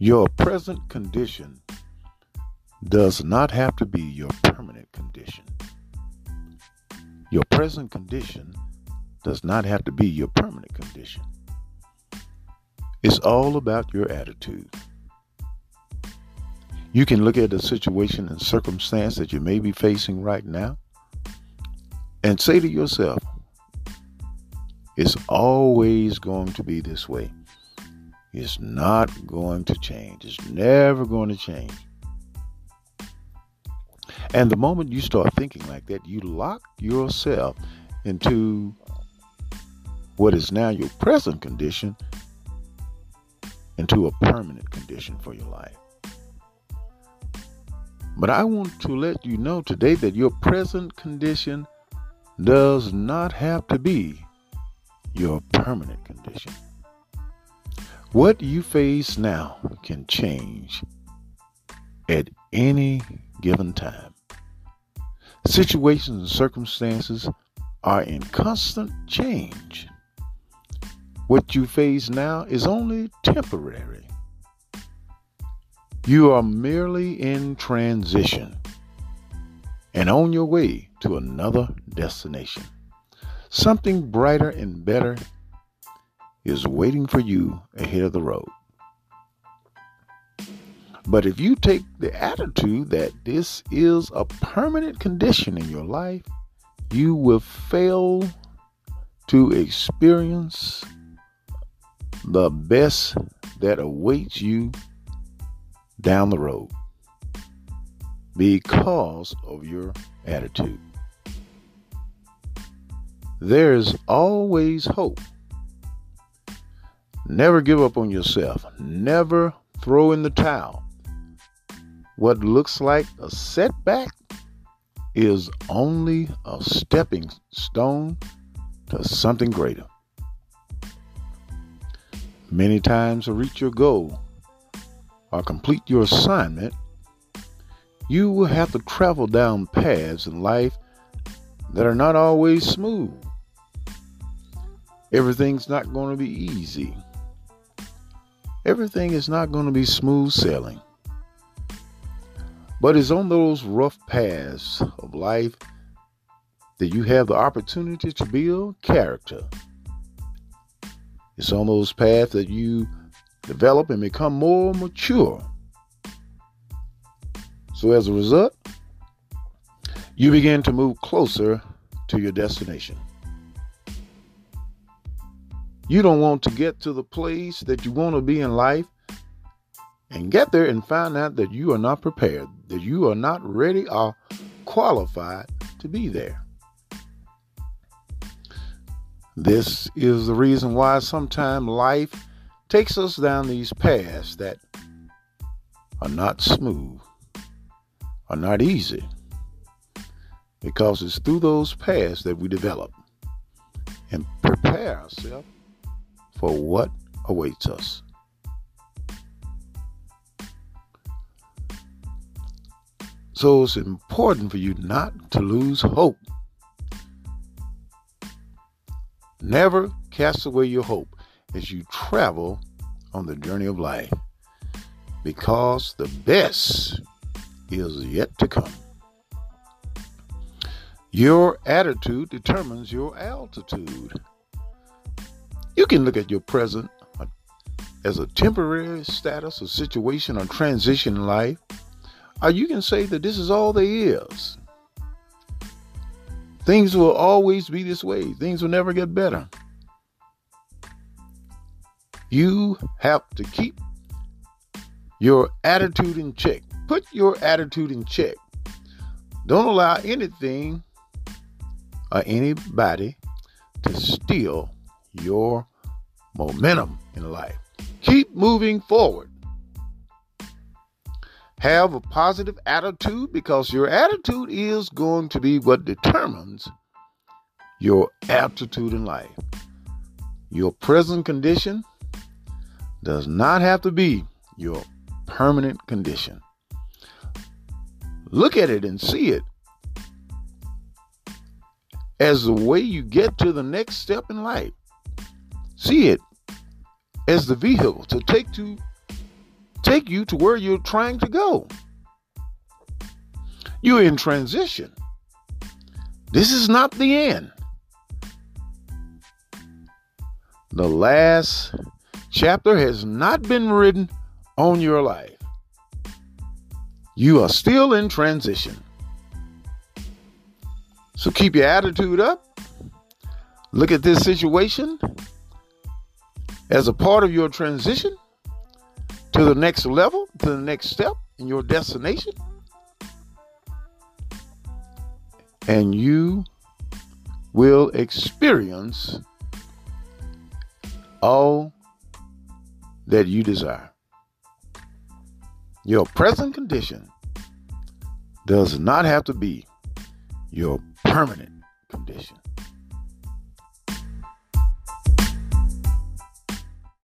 Your present condition does not have to be your permanent condition. Your present condition does not have to be your permanent condition. It's all about your attitude. You can look at the situation and circumstance that you may be facing right now and say to yourself, it's always going to be this way. It's not going to change. It's never going to change. And the moment you start thinking like that, you lock yourself into what is now your present condition into a permanent condition for your life. But I want to let you know today that your present condition does not have to be your permanent condition. What you face now can change at any given time. Situations and circumstances are in constant change. What you face now is only temporary. You are merely in transition and on your way to another destination. Something brighter and better is waiting for you ahead of the road. But if you take the attitude that this is a permanent condition in your life, you will fail to experience the best that awaits you down the road because of your attitude. There's always hope. Never give up on yourself. Never throw in the towel. What looks like a setback is only a stepping stone to something greater. Many times to reach your goal or complete your assignment, you will have to travel down paths in life that are not always smooth. Everything's not going to be easy. Everything is not going to be smooth sailing. But it's on those rough paths of life that you have the opportunity to build character. It's on those paths that you develop and become more mature. So as a result, you begin to move closer to your destination. You don't want to get to the place that you want to be in life and get there and find out that you are not prepared, that you are not ready or qualified to be there. This is the reason why sometimes life takes us down these paths that are not smooth, are not easy, because it's through those paths that we develop and prepare ourselves for what awaits us. So it's important for you not to lose hope. Never cast away your hope as you travel on the journey of life because the best is yet to come. Your attitude determines your altitude. You can look at your present as a temporary status, a situation, or transition in life, or you can say that this is all there is. Things will always be this way. Things will never get better. You have to keep your attitude in check. Put your attitude in check. Don't allow anything or anybody to steal your momentum in life. Keep moving forward. Have a positive attitude because your attitude is going to be what determines your aptitude in life. Your present condition does not have to be your permanent condition. Look at it and see it as the way you get to the next step in life. See it as the vehicle to take to take you to where you're trying to go. You're in transition. This is not the end. The last chapter has not been written on your life. You are still in transition. So keep your attitude up. Look at this situation as a part of your transition to the next level, to the next step in your destination. And you will experience all that you desire. Your present condition does not have to be your permanent condition.